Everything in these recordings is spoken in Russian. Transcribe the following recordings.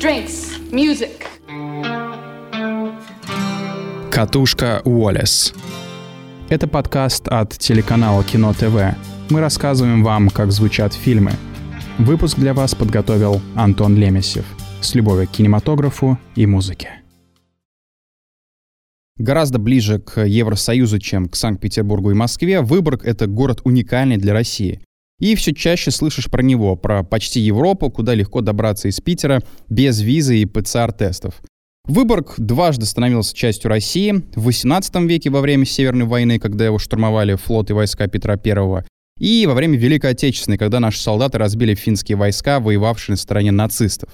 drinks, music. Катушка Уоллес. Это подкаст от телеканала Кино ТВ. Мы рассказываем вам, как звучат фильмы. Выпуск для вас подготовил Антон Лемесев. С любовью к кинематографу и музыке. Гораздо ближе к Евросоюзу, чем к Санкт-Петербургу и Москве, Выборг — это город уникальный для России. И все чаще слышишь про него, про почти Европу, куда легко добраться из Питера без визы и ПЦР-тестов. Выборг дважды становился частью России. В XVIII веке во время Северной войны, когда его штурмовали флот и войска Петра I, и во время Великой Отечественной, когда наши солдаты разбили финские войска, воевавшие на стороне нацистов.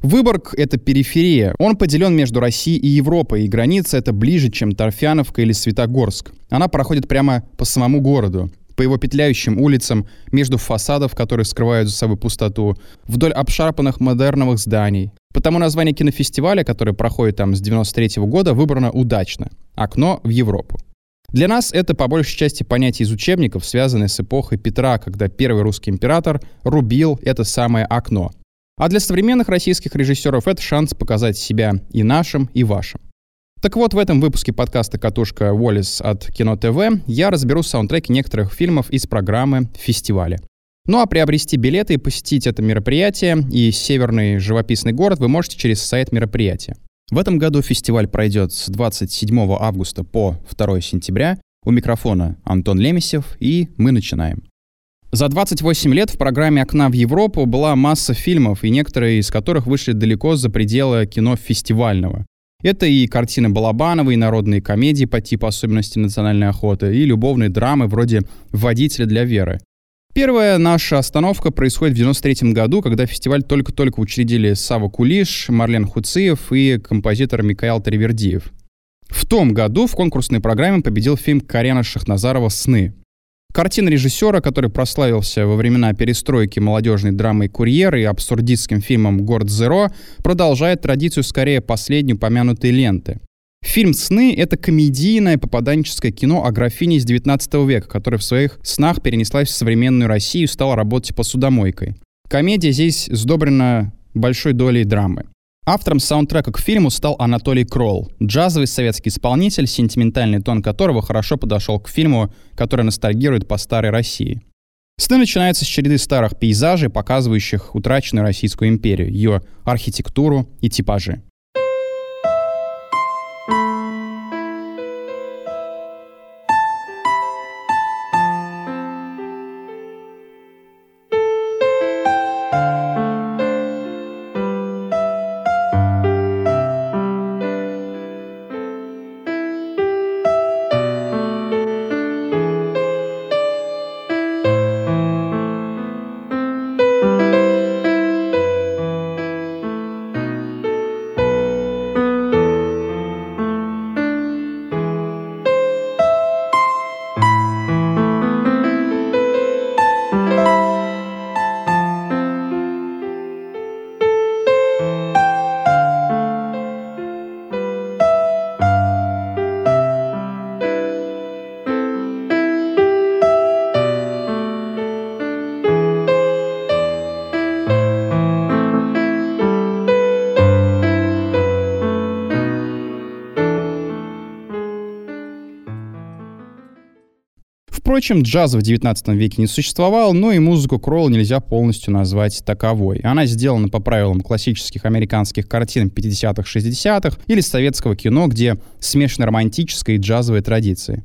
Выборг — это периферия. Он поделен между Россией и Европой, и граница это ближе, чем Торфяновка или Светогорск. Она проходит прямо по самому городу по его петляющим улицам, между фасадов, которые скрывают за собой пустоту, вдоль обшарпанных модерновых зданий. Потому название кинофестиваля, который проходит там с 93 -го года, выбрано удачно. «Окно в Европу». Для нас это по большей части понятие из учебников, связанное с эпохой Петра, когда первый русский император рубил это самое окно. А для современных российских режиссеров это шанс показать себя и нашим, и вашим. Так вот, в этом выпуске подкаста «Катушка Уоллес» от Кино ТВ я разберу саундтреки некоторых фильмов из программы фестиваля. Ну а приобрести билеты и посетить это мероприятие и северный живописный город вы можете через сайт мероприятия. В этом году фестиваль пройдет с 27 августа по 2 сентября. У микрофона Антон Лемесев, и мы начинаем. За 28 лет в программе «Окна в Европу» была масса фильмов, и некоторые из которых вышли далеко за пределы кино фестивального. Это и картины Балабанова, и народные комедии по типу особенностей национальной охоты, и любовные драмы вроде «Водителя для веры». Первая наша остановка происходит в 93 году, когда фестиваль только-только учредили Сава Кулиш, Марлен Хуциев и композитор Микаэл Таривердиев. В том году в конкурсной программе победил фильм Карена Шахназарова «Сны». Картина режиссера, который прославился во времена перестройки молодежной драмой «Курьер» и абсурдистским фильмом «Город Зеро», продолжает традицию скорее последней упомянутой ленты. Фильм «Сны» — это комедийное попаданческое кино о графине из 19 века, которая в своих снах перенеслась в современную Россию и стала работать посудомойкой. Комедия здесь сдобрена большой долей драмы. Автором саундтрека к фильму стал Анатолий Кролл, джазовый советский исполнитель, сентиментальный тон которого хорошо подошел к фильму, который ностальгирует по старой России. Сны начинается с череды старых пейзажей, показывающих утраченную Российскую империю, ее архитектуру и типажи. Впрочем, джаза в 19 веке не существовало, но и музыку Кролла нельзя полностью назвать таковой. Она сделана по правилам классических американских картин 50-х, 60-х или советского кино, где смешаны романтическая и джазовые традиции.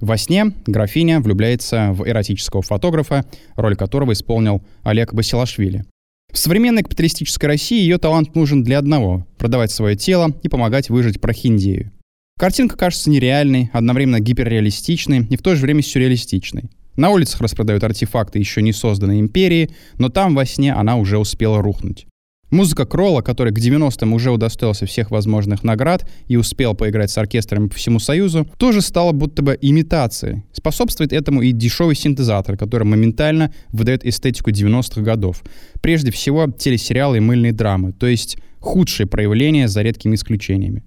Во сне графиня влюбляется в эротического фотографа, роль которого исполнил Олег Басилашвили. В современной капиталистической России ее талант нужен для одного — продавать свое тело и помогать выжить прохиндею. Картинка кажется нереальной, одновременно гиперреалистичной и в то же время сюрреалистичной. На улицах распродают артефакты еще не созданной империи, но там во сне она уже успела рухнуть. Музыка Кролла, который к 90-м уже удостоился всех возможных наград и успел поиграть с оркестрами по всему Союзу, тоже стала будто бы имитацией. Способствует этому и дешевый синтезатор, который моментально выдает эстетику 90-х годов. Прежде всего, телесериалы и мыльные драмы, то есть худшие проявления за редкими исключениями.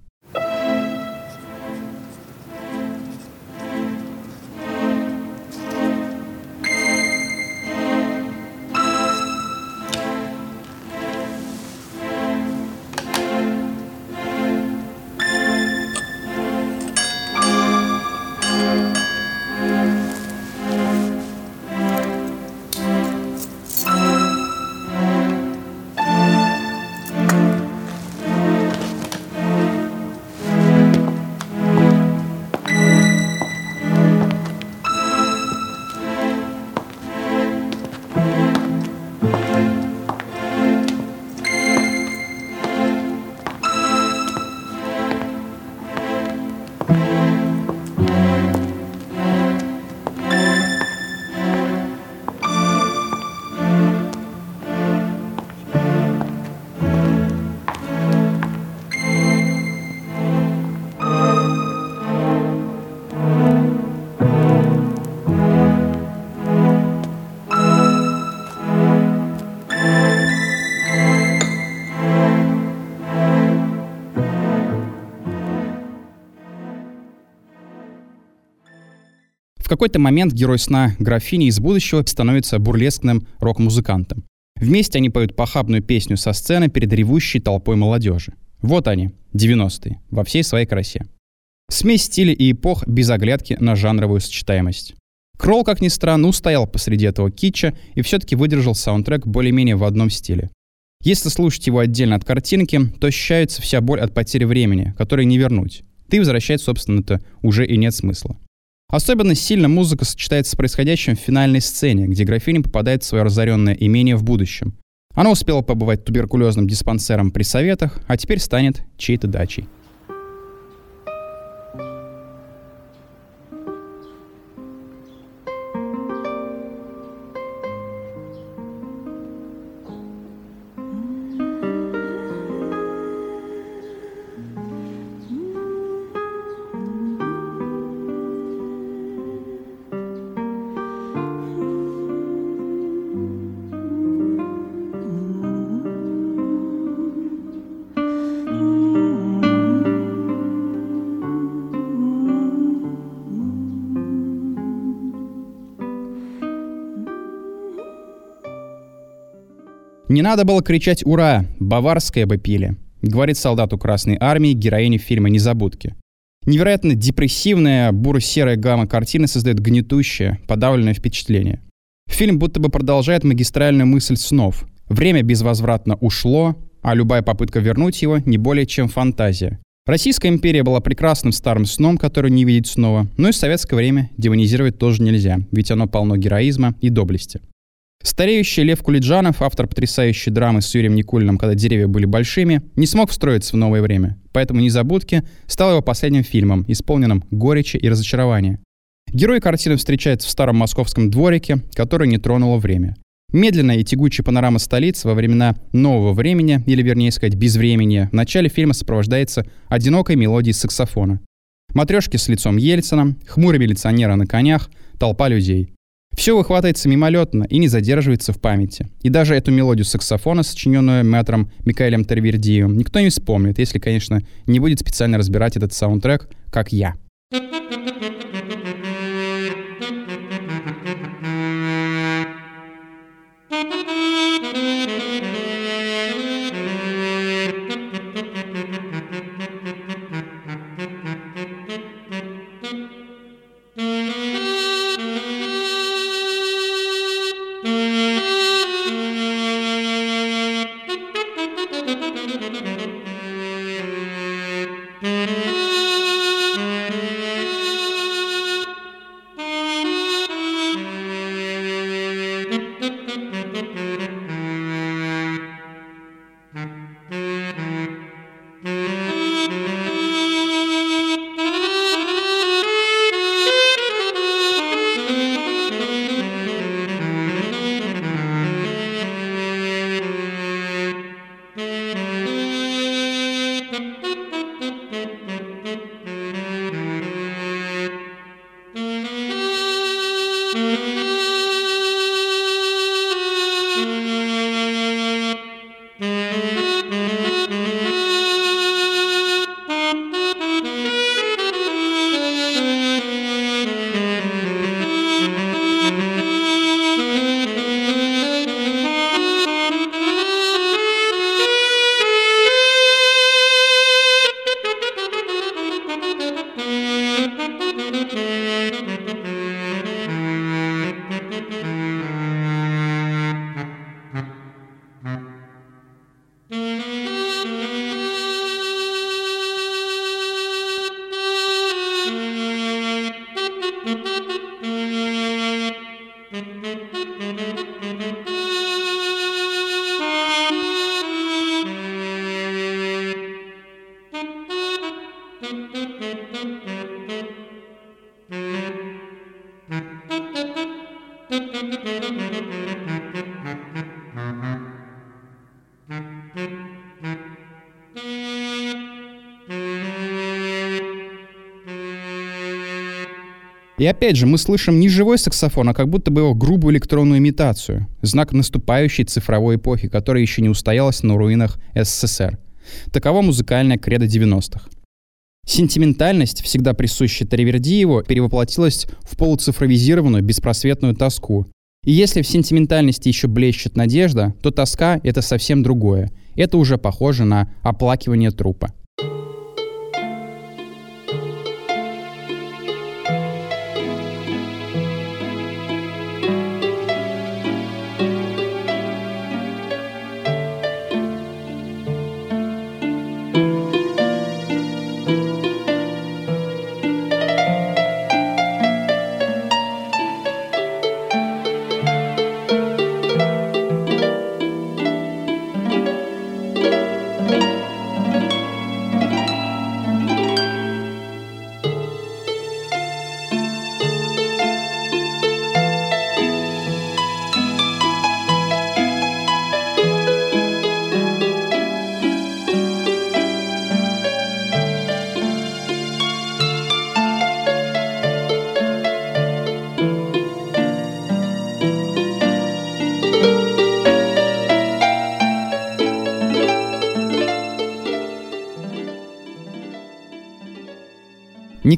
Какой-то момент герой сна графини из будущего становится бурлескным рок-музыкантом. Вместе они поют похабную песню со сцены перед ревущей толпой молодежи. Вот они, 90-е, во всей своей красе. Смесь стиля и эпох без оглядки на жанровую сочетаемость. Кролл, как ни странно, устоял посреди этого китча и все-таки выдержал саундтрек более-менее в одном стиле. Если слушать его отдельно от картинки, то ощущается вся боль от потери времени, которой не вернуть. Ты возвращать, собственно-то, уже и нет смысла. Особенно сильно музыка сочетается с происходящим в финальной сцене, где графиня попадает в свое разоренное имение в будущем. Она успела побывать туберкулезным диспансером при советах, а теперь станет чьей-то дачей. «Не надо было кричать «Ура!» Баварское бы пили», говорит солдату Красной Армии героине фильма «Незабудки». Невероятно депрессивная, буро-серая гамма картины создает гнетущее, подавленное впечатление. Фильм будто бы продолжает магистральную мысль снов. Время безвозвратно ушло, а любая попытка вернуть его не более чем фантазия. Российская империя была прекрасным старым сном, который не видеть снова, но и советское время демонизировать тоже нельзя, ведь оно полно героизма и доблести. Стареющий Лев Кулиджанов, автор потрясающей драмы с Юрием Никулиным «Когда деревья были большими», не смог встроиться в новое время, поэтому «Незабудки» стал его последним фильмом, исполненным горечи и разочарования. Герой картины встречается в старом московском дворике, который не тронуло время. Медленная и тягучая панорама столицы во времена нового времени, или вернее сказать безвремени, в начале фильма сопровождается одинокой мелодией саксофона. Матрешки с лицом Ельцина, хмурые милиционеры на конях, толпа людей. Все выхватывается мимолетно и не задерживается в памяти. И даже эту мелодию саксофона, сочиненную мэтром Микаэлем Тервердием, никто не вспомнит, если, конечно, не будет специально разбирать этот саундтрек, как я. И опять же, мы слышим не живой саксофон, а как будто бы его грубую электронную имитацию. Знак наступающей цифровой эпохи, которая еще не устоялась на руинах СССР. Таково музыкальное кредо 90-х. Сентиментальность, всегда присущая Таривердиеву, перевоплотилась в полуцифровизированную беспросветную тоску. И если в сентиментальности еще блещет надежда, то тоска — это совсем другое. Это уже похоже на оплакивание трупа.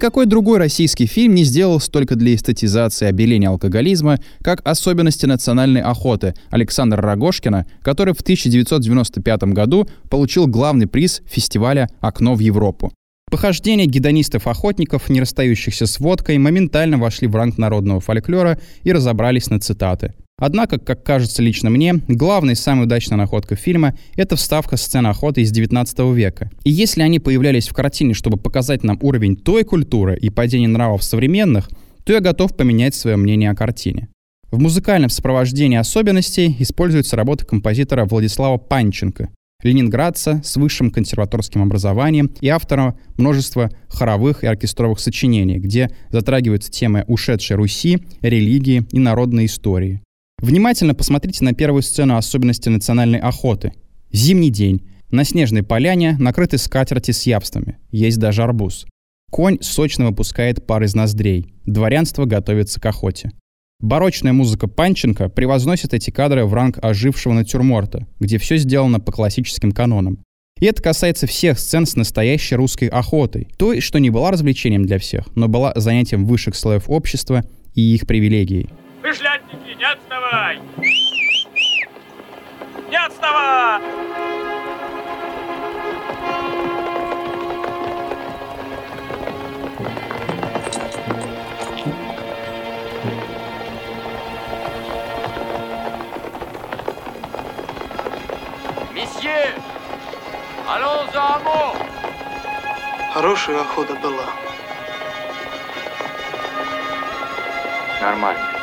Никакой другой российский фильм не сделал столько для эстетизации обеления алкоголизма, как «Особенности национальной охоты» Александра Рогошкина, который в 1995 году получил главный приз фестиваля «Окно в Европу». Похождения гедонистов-охотников, не расстающихся с водкой, моментально вошли в ранг народного фольклора и разобрались на цитаты. Однако, как кажется лично мне, главной самой удачной находкой фильма — это вставка сцены охоты из 19 века. И если они появлялись в картине, чтобы показать нам уровень той культуры и падение нравов современных, то я готов поменять свое мнение о картине. В музыкальном сопровождении особенностей используется работа композитора Владислава Панченко, ленинградца с высшим консерваторским образованием и автора множества хоровых и оркестровых сочинений, где затрагиваются темы ушедшей Руси, религии и народной истории. Внимательно посмотрите на первую сцену особенности национальной охоты. Зимний день. На снежной поляне накрыты скатерти с явствами. Есть даже арбуз. Конь сочно выпускает пар из ноздрей. Дворянство готовится к охоте. Барочная музыка Панченко превозносит эти кадры в ранг ожившего натюрморта, где все сделано по классическим канонам. И это касается всех сцен с настоящей русской охотой, той, что не была развлечением для всех, но была занятием высших слоев общества и их привилегией. Вышлятники, не отставай! Не отставай! Месье! Allons en mot! Хорошая охота была. Нормально.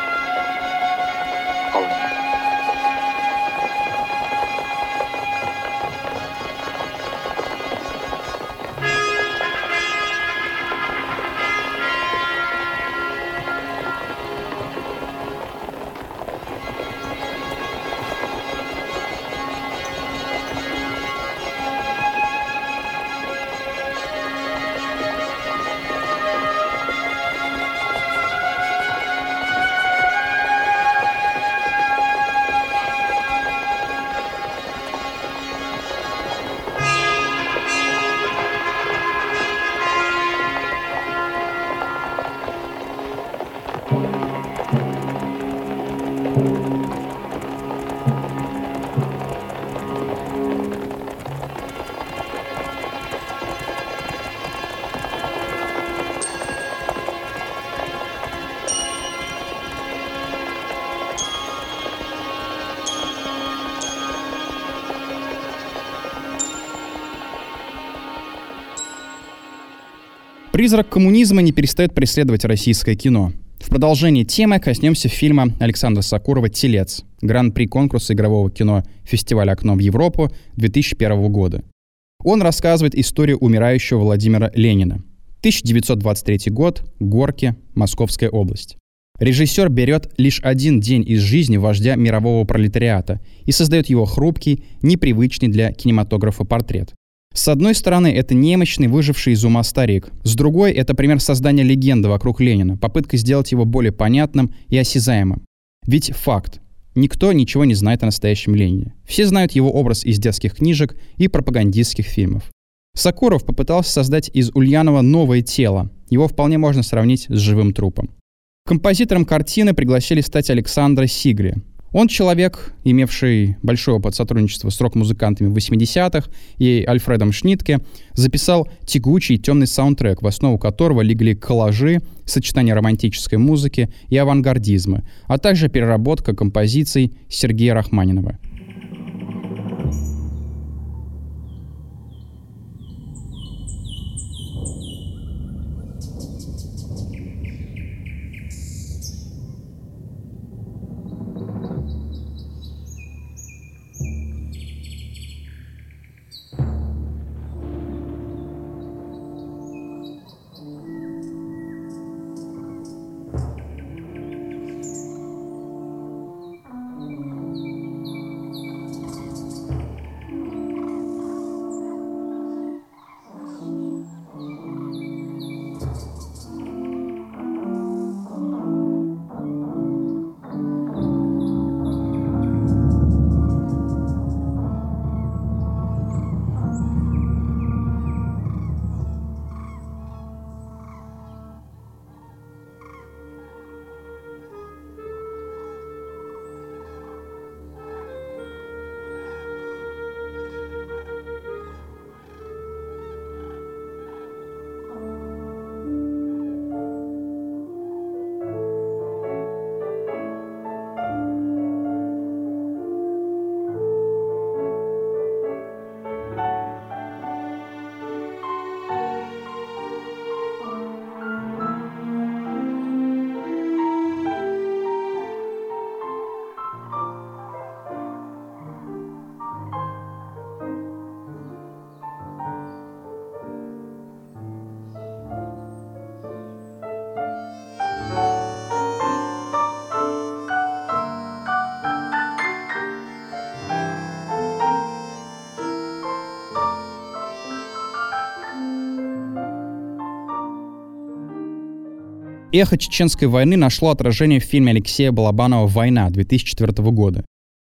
Призрак коммунизма не перестает преследовать российское кино. В продолжении темы коснемся фильма Александра Сакурова «Телец» гран-при конкурса игрового кино фестиваля «Окно в Европу» 2001 года. Он рассказывает историю умирающего Владимира Ленина. 1923 год, Горки, Московская область. Режиссер берет лишь один день из жизни вождя мирового пролетариата и создает его хрупкий, непривычный для кинематографа портрет. С одной стороны, это немощный, выживший из ума старик. С другой, это пример создания легенды вокруг Ленина, попытка сделать его более понятным и осязаемым. Ведь факт. Никто ничего не знает о настоящем Ленине. Все знают его образ из детских книжек и пропагандистских фильмов. Сокуров попытался создать из Ульянова новое тело. Его вполне можно сравнить с живым трупом. Композитором картины пригласили стать Александра Сигри. Он человек, имевший большой опыт сотрудничества с рок-музыкантами в 80-х и Альфредом Шнитке, записал тягучий темный саундтрек, в основу которого легли коллажи, сочетание романтической музыки и авангардизма, а также переработка композиций Сергея Рахманинова. Эхо чеченской войны нашло отражение в фильме Алексея Балабанова «Война» 2004 года.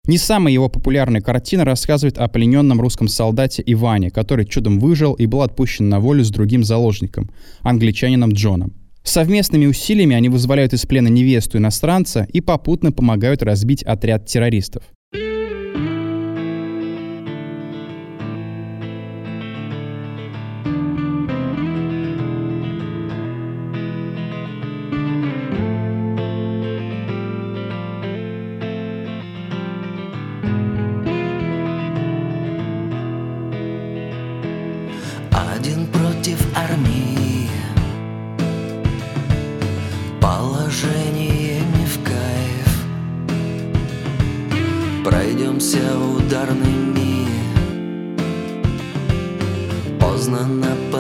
Не самая его популярная картина рассказывает о плененном русском солдате Иване, который чудом выжил и был отпущен на волю с другим заложником, англичанином Джоном. Совместными усилиями они вызволяют из плена невесту иностранца и попутно помогают разбить отряд террористов.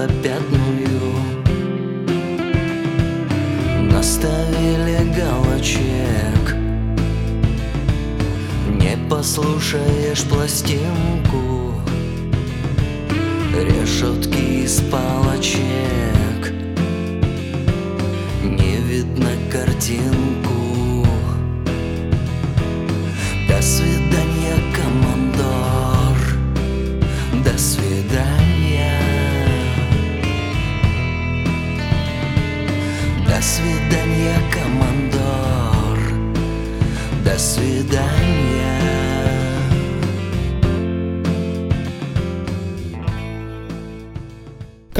На попятную Наставили галочек. Не послушаешь пластинку. Решетки из палочек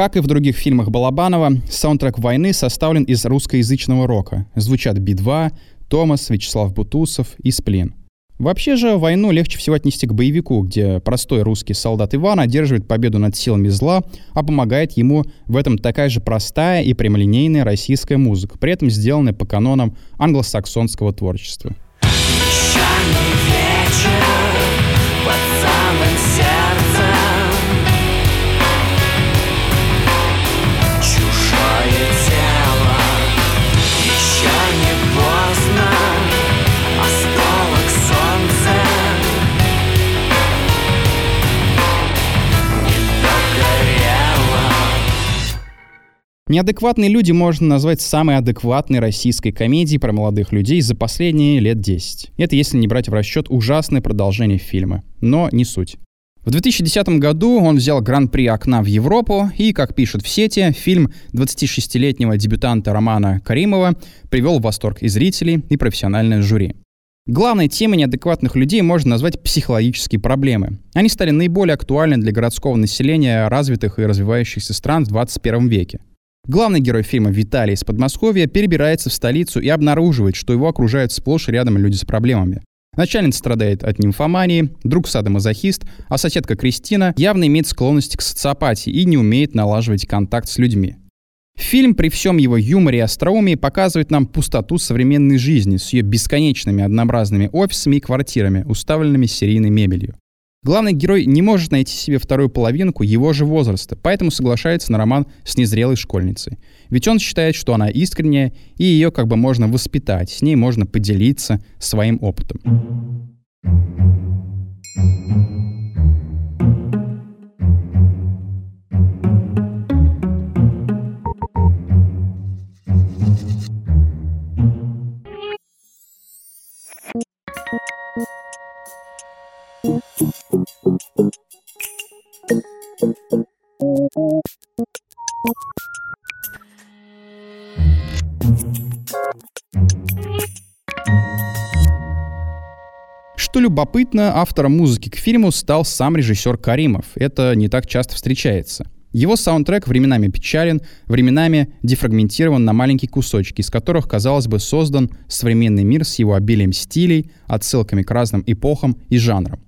Как и в других фильмах Балабанова, саундтрек «Войны» составлен из русскоязычного рока. Звучат Би-2, Томас, Вячеслав Бутусов и Сплин. Вообще же войну легче всего отнести к боевику, где простой русский солдат Иван одерживает победу над силами зла, а помогает ему в этом такая же простая и прямолинейная российская музыка, при этом сделанная по канонам англосаксонского творчества. Неадекватные люди можно назвать самой адекватной российской комедией про молодых людей за последние лет 10. Это если не брать в расчет ужасное продолжение фильма. Но не суть. В 2010 году он взял гран-при «Окна в Европу» и, как пишут в сети, фильм 26-летнего дебютанта Романа Каримова привел в восторг и зрителей, и профессиональное жюри. Главной темой неадекватных людей можно назвать психологические проблемы. Они стали наиболее актуальны для городского населения развитых и развивающихся стран в 21 веке. Главный герой фильма Виталий из Подмосковья перебирается в столицу и обнаруживает, что его окружают сплошь и рядом люди с проблемами. Начальница страдает от нимфомании, друг садомазохист, а соседка Кристина явно имеет склонность к социопатии и не умеет налаживать контакт с людьми. Фильм при всем его юморе и остроумии показывает нам пустоту современной жизни с ее бесконечными однообразными офисами и квартирами, уставленными серийной мебелью. Главный герой не может найти себе вторую половинку его же возраста, поэтому соглашается на роман с незрелой школьницей. Ведь он считает, что она искренняя, и ее как бы можно воспитать, с ней можно поделиться своим опытом. Что любопытно, автором музыки к фильму стал сам режиссер Каримов. Это не так часто встречается. Его саундтрек временами печален, временами дефрагментирован на маленькие кусочки, из которых, казалось бы, создан современный мир с его обилием стилей, отсылками к разным эпохам и жанрам.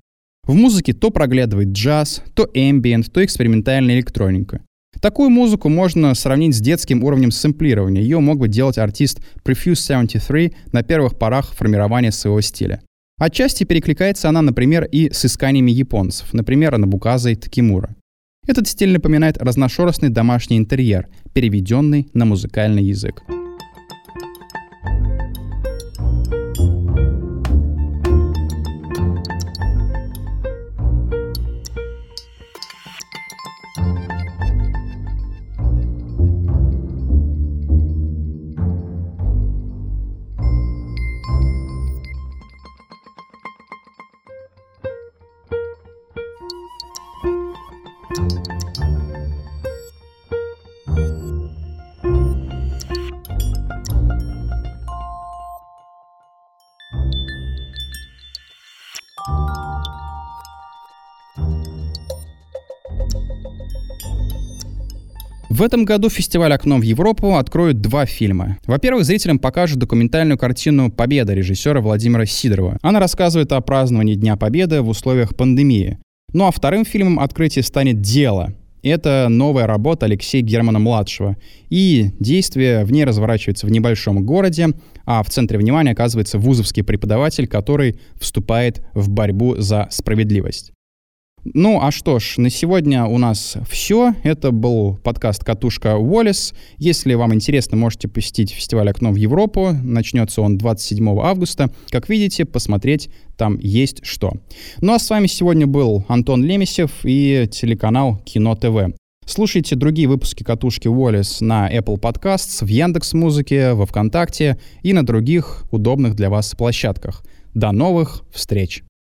В музыке то проглядывает джаз, то эмбиент, то экспериментальная электроника. Такую музыку можно сравнить с детским уровнем сэмплирования. Ее мог бы делать артист Prefuse 73 на первых порах формирования своего стиля. Отчасти перекликается она, например, и с исканиями японцев, например, Набуказа и Такимура. Этот стиль напоминает разношерстный домашний интерьер, переведенный на музыкальный язык. Этом году фестиваль «Окно в Европу» откроет два фильма. Во-первых, зрителям покажут документальную картину «Победа» режиссера Владимира Сидорова. Она рассказывает о праздновании Дня Победы в условиях пандемии. Ну а вторым фильмом открытия станет «Дело». Это новая работа Алексея Германа-младшего. И действие в ней разворачивается в небольшом городе, а в центре внимания оказывается вузовский преподаватель, который вступает в борьбу за справедливость. Ну, а что ж, на сегодня у нас все. Это был подкаст «Катушка Уоллес». Если вам интересно, можете посетить фестиваль «Окно в Европу». Начнется он 27 августа. Как видите, посмотреть там есть что. Ну а с вами сегодня был Антон Лемесев и телеканал Кино ТВ. Слушайте другие выпуски «Катушки Уоллес» на Apple Podcasts, в Яндекс Музыке, во Вконтакте и на других удобных для вас площадках. До новых встреч!